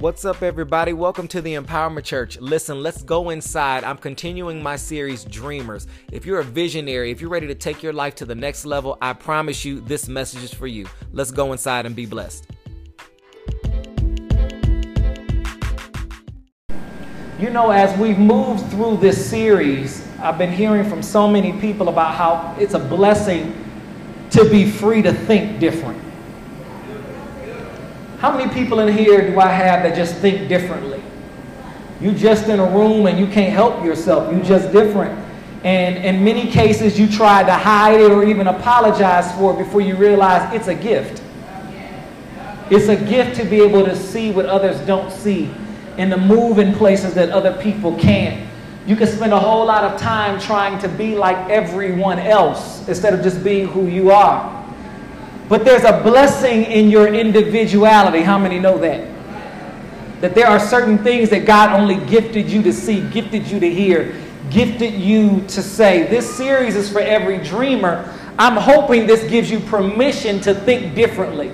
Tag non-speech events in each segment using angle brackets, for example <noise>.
What's up, everybody? Welcome to the Empowerment Church. Listen, let's go inside. I'm continuing my series, Dreamers. If you're a visionary, if you're ready to take your life to the next level, I promise you this message is for you. Let's go inside and be blessed. You know, as we've moved through this series, I've been hearing from so many people about how it's a blessing to be free to think different. How many people in here do I have that just think differently? You just in a room and you can't help yourself. You just different. And in many cases, you try to hide it or even apologize for it before you realize it's a gift. It's a gift to be able to see what others don't see and to move in places that other people can't. You can spend a whole lot of time trying to be like everyone else instead of just being who you are. But there's a blessing in your individuality. How many know that? That there are certain things that God only gifted you to see, gifted you to hear, gifted you to say. This series is for every dreamer. I'm hoping this gives you permission to think differently.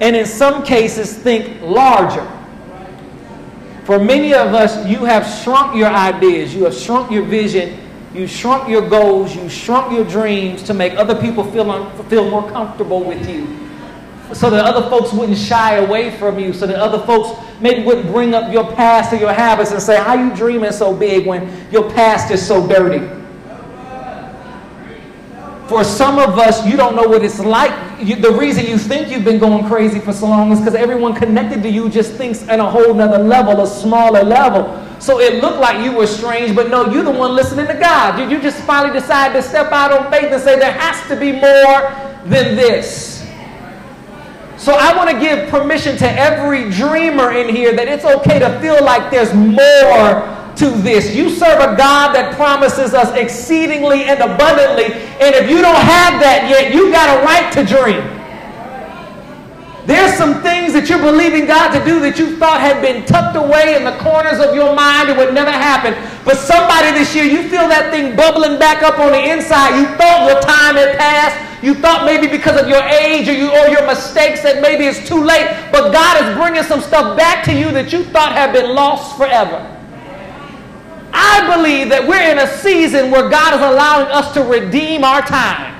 And in some cases, think larger. For many of us, you have shrunk your ideas, you have shrunk your vision, you shrunk your goals, you shrunk your dreams to make other people feel, feel more comfortable with you. So that other folks wouldn't shy away from you, so that other folks maybe wouldn't bring up your past or your habits and say, How you dreaming so big when your past is so dirty? For some of us, you don't know what it's like. You, the reason you think you've been going crazy for so long is because everyone connected to you just thinks at a whole nother level, a smaller level. So it looked like you were strange, but no, you're the one listening to God. You, you just finally decided to step out on faith and say there has to be more than this. So I want to give permission to every dreamer in here that it's okay to feel like there's more to this. You serve a God that promises us exceedingly and abundantly, and if you don't have that yet, you got a right to dream. There's some things that you're believing God to do that you thought had been tucked away in the corners of your mind and would never happen. But somebody this year, you feel that thing bubbling back up on the inside. You thought your time had passed. You thought maybe because of your age or, you, or your mistakes that maybe it's too late. But God is bringing some stuff back to you that you thought had been lost forever. I believe that we're in a season where God is allowing us to redeem our time.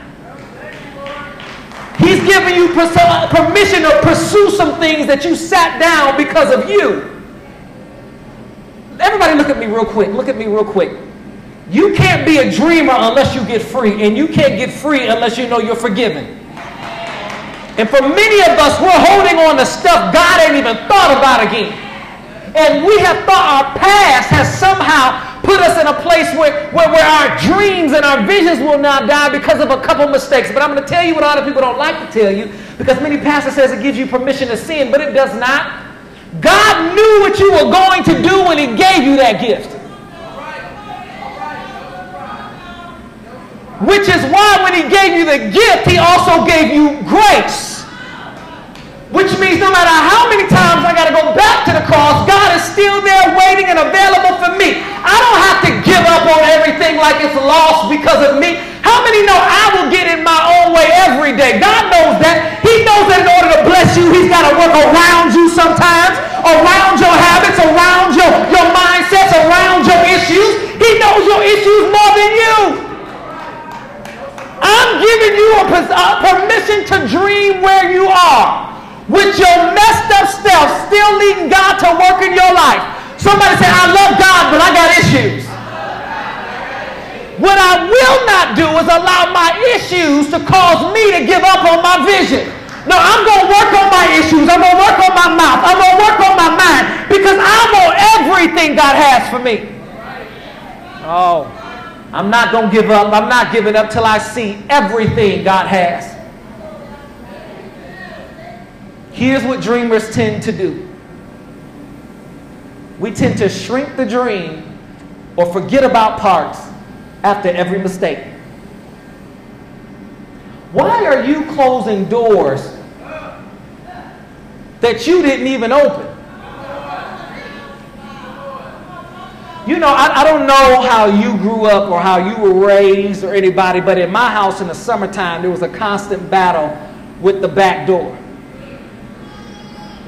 Giving you uh, permission to pursue some things that you sat down because of you. Everybody, look at me real quick. Look at me real quick. You can't be a dreamer unless you get free, and you can't get free unless you know you're forgiven. And for many of us, we're holding on to stuff God ain't even thought about again. And we have thought our past has somehow put us in a place where, where, where our dreams and our visions will not die because of a couple mistakes. But I'm going to tell you what a lot of people don't like to tell you because many pastors says it gives you permission to sin, but it does not. God knew what you were going to do when he gave you that gift. Which is why when he gave you the gift, he also gave you grace. Which means no matter how many times I got to go back to the cross, God is still there waiting and available for me. I don't have to give up on everything like it's lost because of me. How many know I will get in my own way every day? God knows that. He knows that in order to bless you, he's got to work around you sometimes, around your habits, around your, your mindsets, around your issues. He knows your issues more than you. I'm giving you a, a permission to dream where you are with your messed up stuff still needing God to work in your life. Somebody say, I love God, but I got issues. What I will not do is allow my issues to cause me to give up on my vision. No, I'm going to work on my issues. I'm going to work on my mouth. I'm going to work on my mind because I want everything God has for me. Oh, I'm not going to give up. I'm not giving up till I see everything God has. Here's what dreamers tend to do we tend to shrink the dream or forget about parts after every mistake. Why are you closing doors that you didn't even open? You know, I, I, don't know how you grew up or how you were raised or anybody, but in my house in the summertime, there was a constant battle with the back door.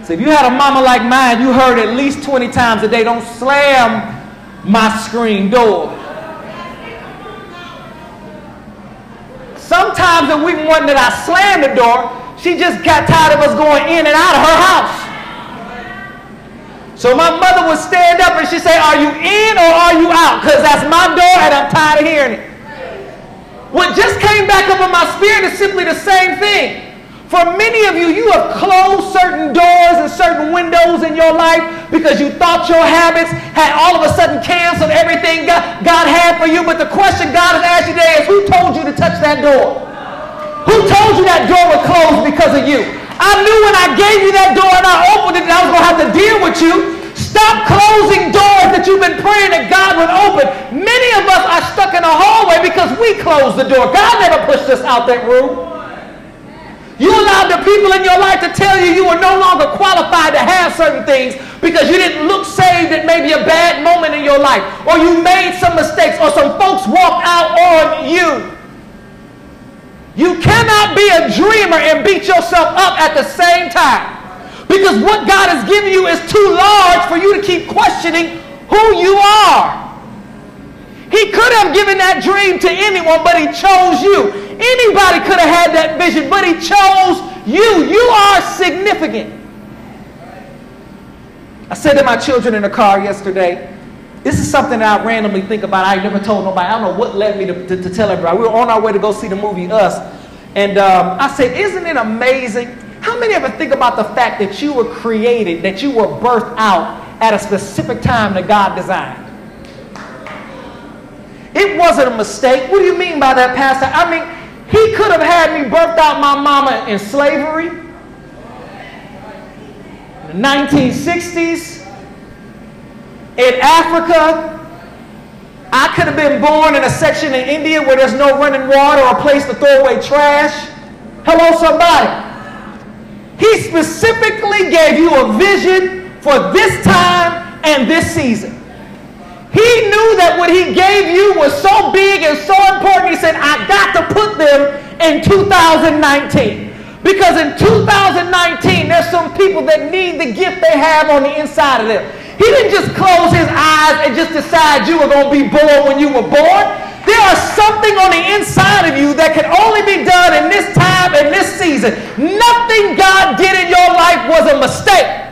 So if you had a mama like mine, you heard at least 20 times a day, don't slam my screen door. Sometimes if we one that I slammed the door, she just got tired of us going in and out of her house. So my mother would stand up and she'd say, Are you in or are you out? Because that's my door and I'm tired of hearing it. What just came back up in my spirit is simply the same thing. For many of you, you have closed certain windows in your life because you thought your habits had all of a sudden canceled everything God, God had for you. But the question God has asked you today is who told you to touch that door? Who told you that door would close because of you? I knew when I gave you that door and I opened it that I was going to have to deal with you. Stop closing doors that you've been praying that God would open. Many of us are stuck in a hallway because we closed the door. God never pushed us out that room. You allowed the people in your life to tell you you were no longer qualified to have certain things because you didn't look saved at maybe a bad moment in your life, or you made some mistakes, or some folks walked out on you. You cannot be a dreamer and beat yourself up at the same time. Because what God has given you is too large for you to keep questioning who you are. He could have given that dream to anyone, but he chose you. Anybody could have had that vision, but he chose you. You are significant. I said to my children in the car yesterday, this is something I randomly think about. I never told nobody. I don't know what led me to, to, to tell everybody. We were on our way to go see the movie Us. And um, I said, isn't it amazing? How many ever think about the fact that you were created, that you were birthed out at a specific time that God designed? It wasn't a mistake. What do you mean by that, Pastor? I mean, he could have had me birthed out my mama in slavery, in the 1960s, in Africa. I could have been born in a section in India where there's no running water or a place to throw away trash. Hello, somebody. He specifically gave you a vision for this time and this season. He knew that what he gave you was so big and so important. He said, I got to put them in 2019. Because in 2019, there's some people that need the gift they have on the inside of them. He didn't just close his eyes and just decide you were going to be born when you were born. There is something on the inside of you that can only be done in this time and this season. Nothing God did in your life was a mistake.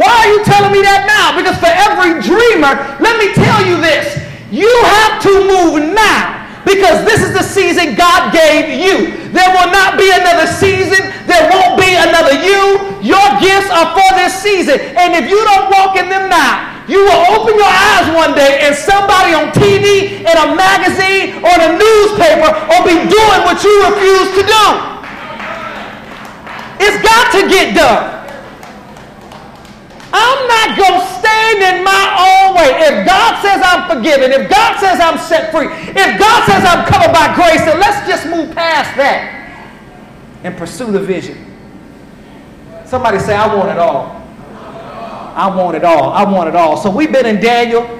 Why are you telling me that now? Because for every dreamer, let me tell you this. You have to move now because this is the season God gave you. There will not be another season. There won't be another you. Your gifts are for this season. And if you don't walk in them now, you will open your eyes one day and somebody on TV, in a magazine, or in a newspaper will be doing what you refuse to do. It's got to get done. I'm not going to stand in my own way. If God says I'm forgiven, if God says I'm set free, if God says I'm covered by grace, then let's just move past that and pursue the vision. Somebody say, I want it all. I want it all. I want it all. So we've been in Daniel.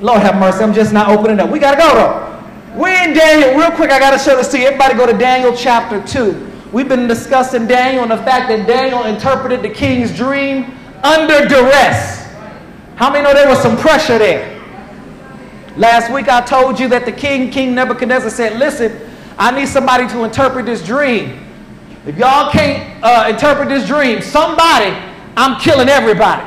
Lord have mercy, I'm just not opening up. We got to go though. We're in Daniel. Real quick, I got to show this to you. Everybody go to Daniel chapter 2. We've been discussing Daniel and the fact that Daniel interpreted the king's dream under duress. How many know there was some pressure there? Last week I told you that the king, King Nebuchadnezzar, said, Listen, I need somebody to interpret this dream. If y'all can't uh, interpret this dream, somebody, I'm killing everybody.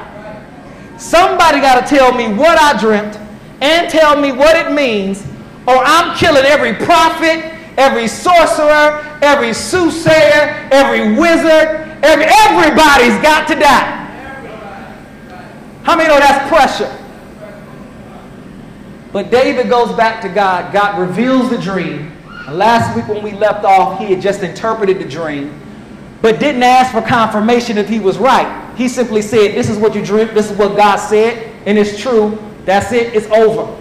Somebody got to tell me what I dreamt and tell me what it means, or I'm killing every prophet, every sorcerer, every soothsayer, every wizard, every, everybody's got to die. How many know that's pressure? But David goes back to God. God reveals the dream. And last week when we left off, he had just interpreted the dream, but didn't ask for confirmation if he was right. He simply said, This is what you dreamed, this is what God said, and it's true. That's it, it's over.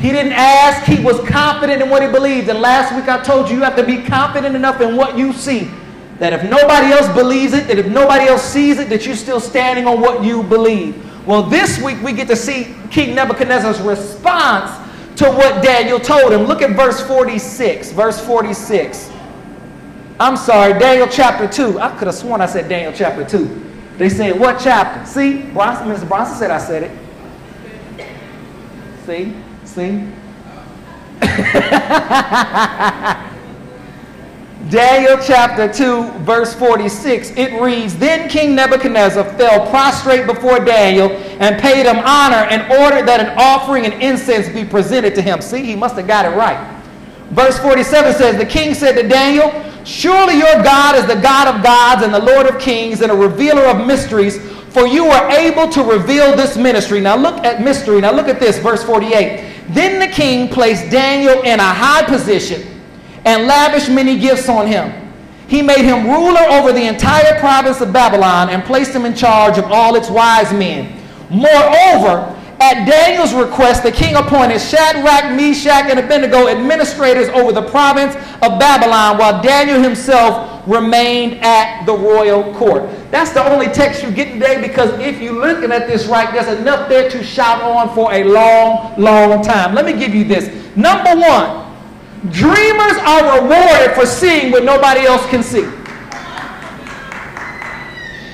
He didn't ask, he was confident in what he believed. And last week I told you, you have to be confident enough in what you see that if nobody else believes it, that if nobody else sees it, that you're still standing on what you believe. Well, this week we get to see King Nebuchadnezzar's response to what Daniel told him. Look at verse 46. Verse 46. I'm sorry, Daniel chapter 2. I could have sworn I said Daniel chapter 2. They said, what chapter? See, Bronson, Mr. Bronson said I said it. See? See? <laughs> Daniel chapter 2, verse 46, it reads Then King Nebuchadnezzar fell prostrate before Daniel and paid him honor and ordered that an offering and incense be presented to him. See, he must have got it right. Verse 47 says, The king said to Daniel, Surely your God is the God of gods and the Lord of kings and a revealer of mysteries, for you are able to reveal this ministry. Now look at mystery. Now look at this, verse 48. Then the king placed Daniel in a high position and lavished many gifts on him. He made him ruler over the entire province of Babylon and placed him in charge of all its wise men. Moreover, at Daniel's request, the king appointed Shadrach, Meshach, and Abednego administrators over the province of Babylon, while Daniel himself remained at the royal court. That's the only text you get today because if you're looking at this right, there's enough there to shout on for a long, long time. Let me give you this. Number one, Dreamers are rewarded for seeing what nobody else can see.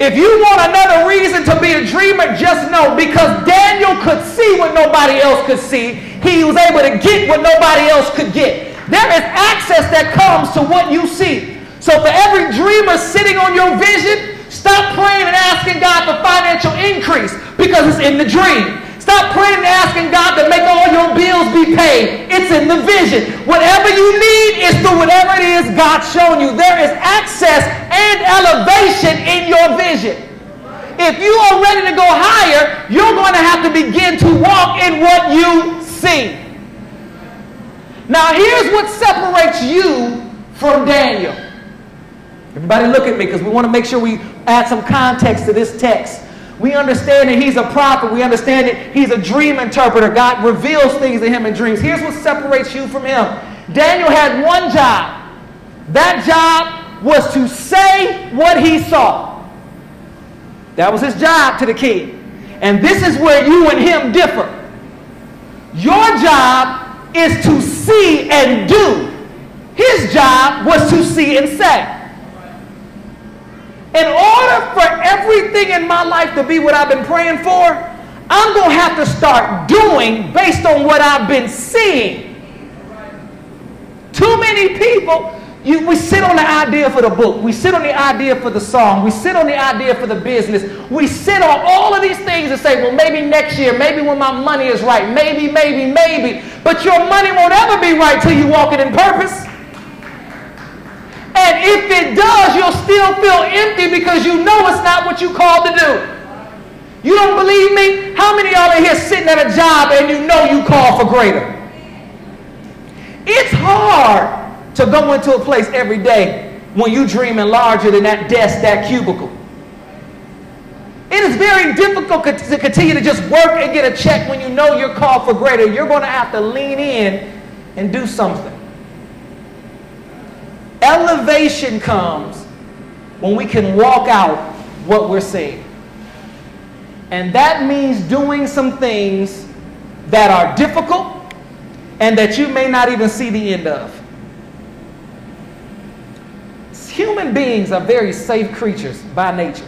If you want another reason to be a dreamer, just know because Daniel could see what nobody else could see, he was able to get what nobody else could get. There is access that comes to what you see. So for every dreamer sitting on your vision, stop praying and asking God for financial increase because it's in the dream. Stop praying and asking God to make all your bills be paid. It's in the vision. Whatever you need is through whatever it is God's shown you. There is access and elevation in your vision. If you are ready to go higher, you're going to have to begin to walk in what you see. Now, here's what separates you from Daniel. Everybody, look at me because we want to make sure we add some context to this text. We understand that he's a prophet. We understand that he's a dream interpreter. God reveals things to him in dreams. Here's what separates you from him. Daniel had one job. That job was to say what he saw. That was his job to the king. And this is where you and him differ. Your job is to see and do. His job was to see and say. In order for everything in my life to be what I've been praying for, I'm going to have to start doing based on what I've been seeing. Too many people, you, we sit on the idea for the book. We sit on the idea for the song. We sit on the idea for the business. We sit on all of these things and say, well, maybe next year, maybe when my money is right, maybe, maybe, maybe. But your money won't ever be right till you walk it in purpose. And if it does, you'll still feel empty because you know it's not what you called to do. You don't believe me? How many of y'all are here sitting at a job and you know you call for greater? It's hard to go into a place every day when you're dreaming larger than that desk, that cubicle. It is very difficult to continue to just work and get a check when you know you're called for greater. You're going to have to lean in and do something. Elevation comes when we can walk out what we're seeing. And that means doing some things that are difficult and that you may not even see the end of. Human beings are very safe creatures by nature.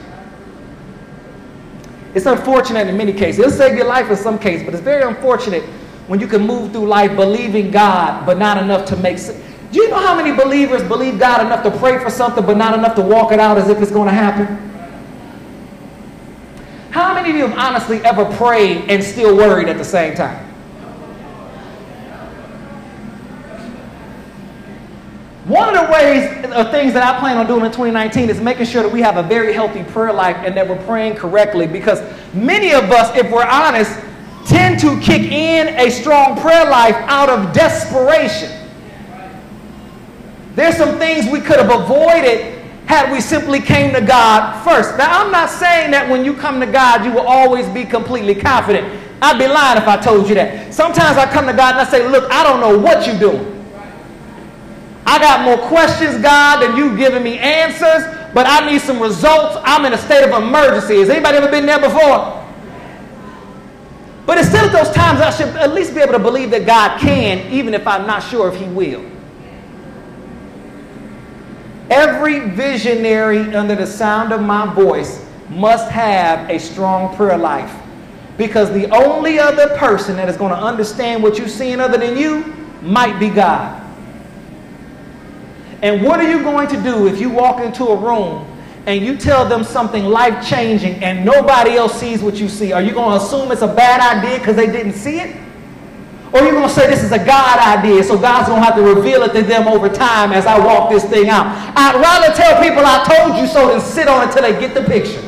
It's unfortunate in many cases. It'll save your life in some cases, but it's very unfortunate when you can move through life believing God, but not enough to make sense do you know how many believers believe God enough to pray for something but not enough to walk it out as if it's going to happen? How many of you have honestly ever prayed and still worried at the same time? One of the ways of things that I plan on doing in 2019 is making sure that we have a very healthy prayer life and that we're praying correctly because many of us, if we're honest, tend to kick in a strong prayer life out of desperation. There's some things we could have avoided had we simply came to God first. Now, I'm not saying that when you come to God, you will always be completely confident. I'd be lying if I told you that. Sometimes I come to God and I say, look, I don't know what you're doing. I got more questions, God, than you giving me answers, but I need some results. I'm in a state of emergency. Has anybody ever been there before? But instead of those times, I should at least be able to believe that God can, even if I'm not sure if He will. Every visionary under the sound of my voice must have a strong prayer life. Because the only other person that is going to understand what you're seeing other than you might be God. And what are you going to do if you walk into a room and you tell them something life changing and nobody else sees what you see? Are you going to assume it's a bad idea because they didn't see it? Or you're you going to say this is a God idea, so God's going to have to reveal it to them over time as I walk this thing out? I'd rather tell people I told you so than sit on it until they get the picture.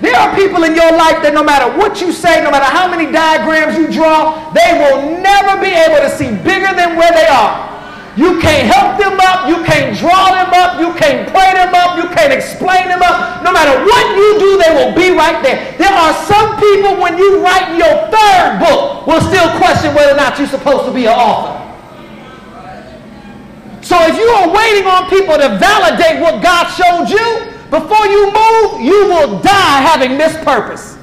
There are people in your life that no matter what you say, no matter how many diagrams you draw, they will never be able to see bigger than where they are. You can't help them up. You can't draw them up. You can't pray them up. You can't explain them up. No matter what you do, they will be right there. There are some people, when you write supposed to be an author. So if you are waiting on people to validate what God showed you, before you move, you will die having this purpose.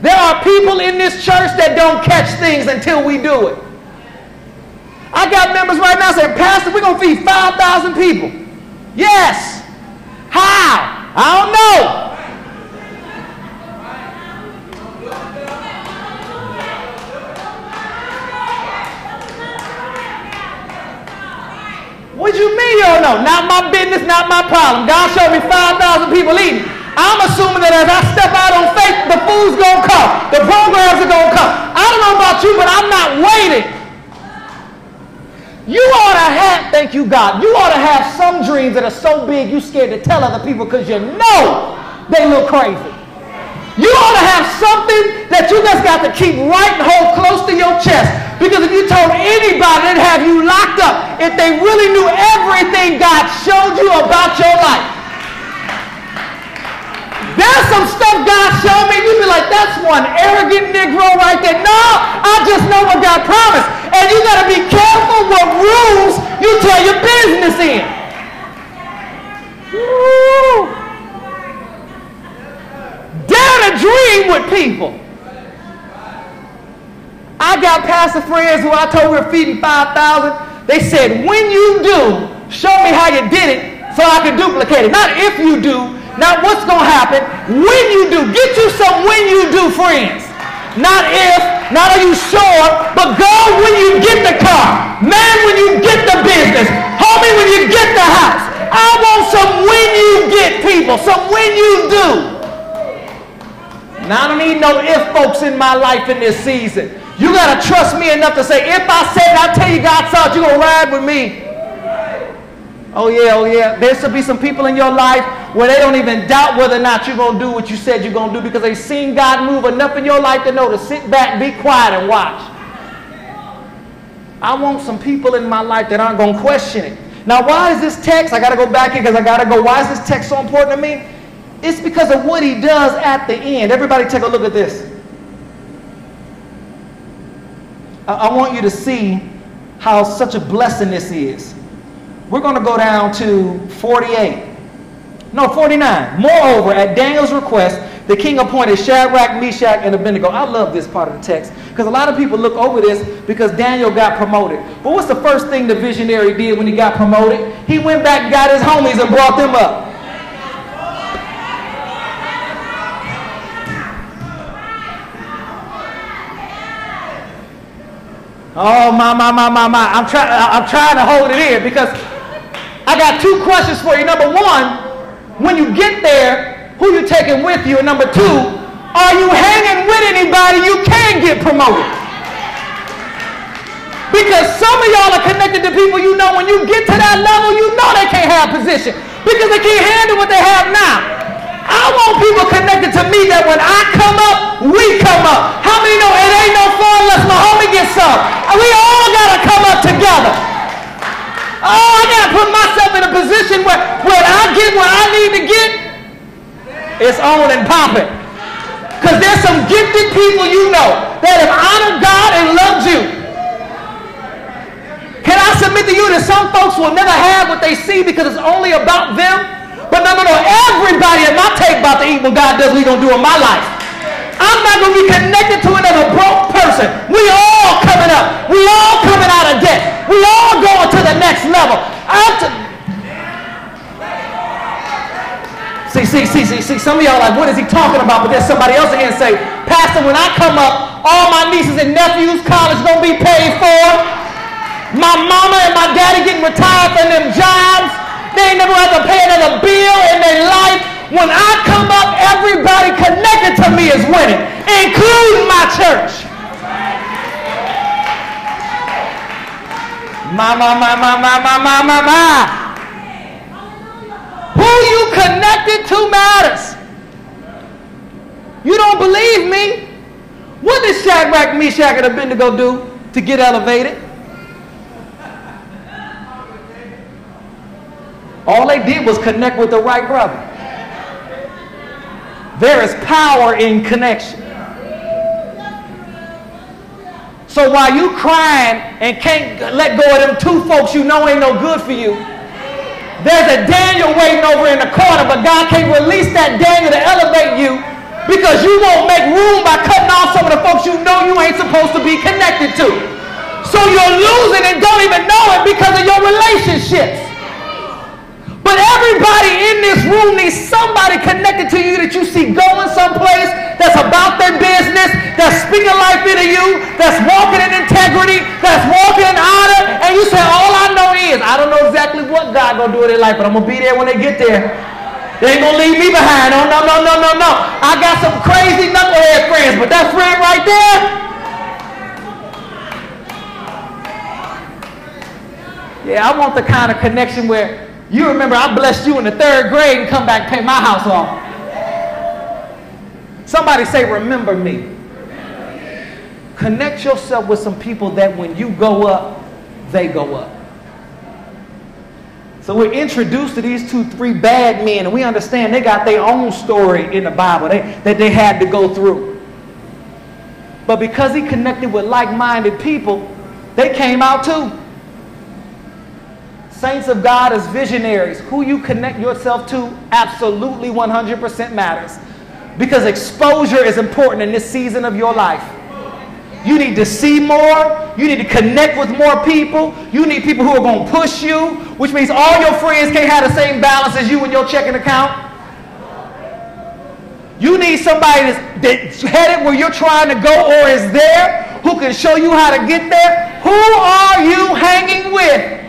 There are people in this church that don't catch things until we do it. I got members right now saying, Pastor, we're going to feed 5,000 people. Yes. How? I don't know. What you mean you don't know? Not my business, not my problem. God showed me 5,000 people eating. I'm assuming that as I step out on faith, the food's going to come. The programs are going to come. I don't know about you, but I'm not waiting. You ought to have, thank you, God, you ought to have some dreams that are so big you're scared to tell other people because you know they look crazy. You ought to have something that you just got to keep right and hold close to your chest. Because if you told anybody, they'd have you locked up if they really knew everything God showed you about your life. There's some stuff God showed me. You'd be like, that's one arrogant Negro right there. No, I just know what God promised. And you got to be careful what rooms you tell your business in. Woo. Dare to dream with people. I got pastor friends who I told we were feeding 5,000. They said, when you do, show me how you did it so I can duplicate it. Not if you do, now, what's going to happen when you do? Get you some when you do friends. Not if, not are you sure, but go when you get the car. Man, when you get the business. Homie, when you get the house. I want some when you get people, some when you do. Now, I don't need no if folks in my life in this season. You got to trust me enough to say, if I said I tell you God saw you're going to ride with me. Oh, yeah, oh, yeah. There should be some people in your life where they don't even doubt whether or not you're going to do what you said you're going to do because they've seen God move enough in your life to know to sit back, be quiet, and watch. I want some people in my life that aren't going to question it. Now, why is this text? I got to go back here because I got to go. Why is this text so important to me? It's because of what he does at the end. Everybody, take a look at this. I, want you to see how such a blessing this is. We're going to go down to 48. No, 49. Moreover, at Daniel's request, the king appointed Shadrach, Meshach, and Abednego. I love this part of the text because a lot of people look over this because Daniel got promoted. But what's the first thing the visionary did when he got promoted? He went back and got his homies and brought them up. Oh my my my my my! I'm trying uh, I'm trying to hold it in because I got two questions for you. Number one, when you get there, who you taking with you? And number two, are you hanging with anybody you can get promoted? Because some of y'all are connected to people you know when you get to that level, you know they can't have position because they can't handle what they have now. I want people connected to me that when I come up, we come up. How many know it ain't no fun unless my homie gets up? We all got to come up together. Oh, I gotta put myself in a position where when I get what I need to get, it's on and popping. Because there's some gifted people you know that have honored God and loved you. Can I submit to you that some folks will never have what they see because it's only about them? No, no, no. Everybody at my tape about to eat what God does, we gonna do in my life. I'm not going to be connected to another broke person. We all coming up. We all coming out of debt. We all going to the next level. See, see, see, see, see, some of y'all like, what is he talking about? But there's somebody else again say, Pastor, when I come up, all my nieces and nephews' college gonna be paid for. My mama and my daddy getting retired from them jobs. They ain't never have to pay another bill in their life. When I come up, everybody connected to me is winning, including my church. My, my, my, my, my, my, my, my, my. Who you connected to matters. You don't believe me? What did Shadrach, Meshach, and Abednego do to get elevated? All they did was connect with the right brother. There is power in connection. So while you crying and can't let go of them two folks you know ain't no good for you, there's a Daniel waiting over in the corner, but God can't release that Daniel to elevate you because you won't make room by cutting off some of the folks you know you ain't supposed to be connected to. So you're losing and don't even know it because of your relationships. But everybody in this room needs somebody connected to you that you see going someplace that's about their business, that's speaking life into you, that's walking in integrity, that's walking in honor, and you say, all I know is, I don't know exactly what God gonna do in their life, but I'm gonna be there when they get there. They ain't gonna leave me behind. Oh, no, no, no, no, no. I got some crazy knucklehead friends, but that friend right there, Yeah, I want the kind of connection where you remember I blessed you in the third grade and come back and pay my house off. Somebody say, remember me. Connect yourself with some people that when you go up, they go up. So we're introduced to these two, three bad men, and we understand they got their own story in the Bible they, that they had to go through. But because he connected with like minded people, they came out too. Saints of God as visionaries, who you connect yourself to absolutely 100% matters. Because exposure is important in this season of your life. You need to see more. You need to connect with more people. You need people who are going to push you, which means all your friends can't have the same balance as you in your checking account. You need somebody that's, that's headed where you're trying to go or is there who can show you how to get there. Who are you hanging with?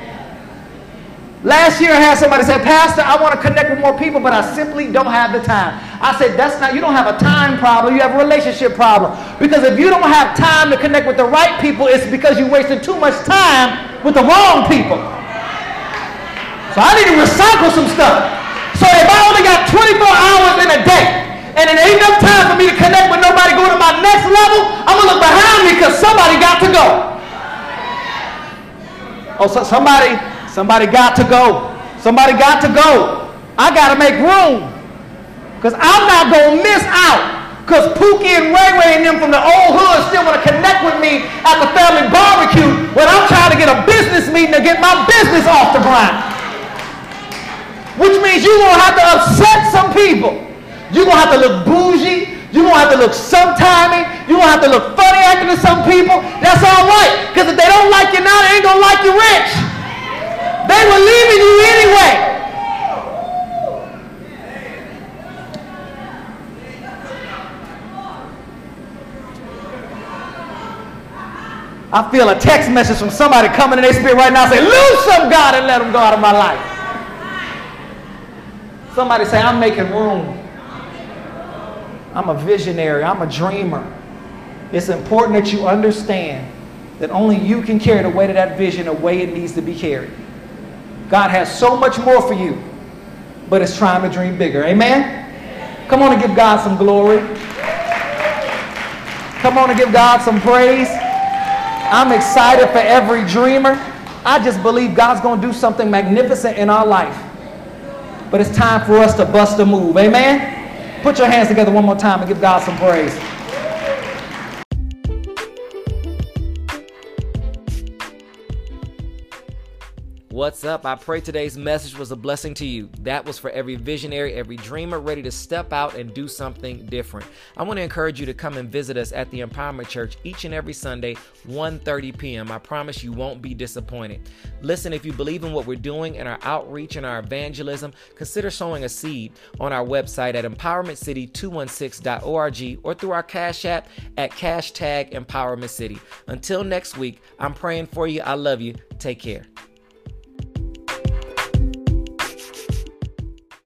Last year I had somebody say, Pastor, I want to connect with more people, but I simply don't have the time. I said, that's not, you don't have a time problem, you have a relationship problem. Because if you don't have time to connect with the right people, it's because you wasted too much time with the wrong people. So I need to recycle some stuff. So if I only got 24 hours in a day, and it ain't enough time for me to connect with nobody going to my next level, I'm going to look behind me because somebody got to go. Oh, so somebody Somebody got to go. Somebody got to go. I got to make room. Because I'm not going to miss out. Because Pookie and Ray Ray and them from the old hood still want to connect with me at the family barbecue when I'm trying to get a business meeting to get my business off the ground. Which means you're going to have to upset some people. You're going to have to look bougie. You're going to have to look sometimey. You're going to have to look funny acting to some people. That's all right. Because if they don't like you now, they ain't going to like you rich. Were leaving you anyway. I feel a text message from somebody coming in their spirit right now say, lose some God and let them go out of my life. Somebody say, I'm making room. I'm a visionary. I'm a dreamer. It's important that you understand that only you can carry the weight of that vision the way it needs to be carried. God has so much more for you, but it's trying to dream bigger. Amen? Come on and give God some glory. Come on and give God some praise. I'm excited for every dreamer. I just believe God's going to do something magnificent in our life. But it's time for us to bust a move. Amen? Put your hands together one more time and give God some praise. What's up? I pray today's message was a blessing to you. That was for every visionary, every dreamer ready to step out and do something different. I want to encourage you to come and visit us at the Empowerment Church each and every Sunday, 1:30 p.m. I promise you won't be disappointed. Listen, if you believe in what we're doing in our outreach and our evangelism, consider sowing a seed on our website at empowermentcity216.org or through our Cash App at hashtag Empowerment City. Until next week, I'm praying for you. I love you. Take care.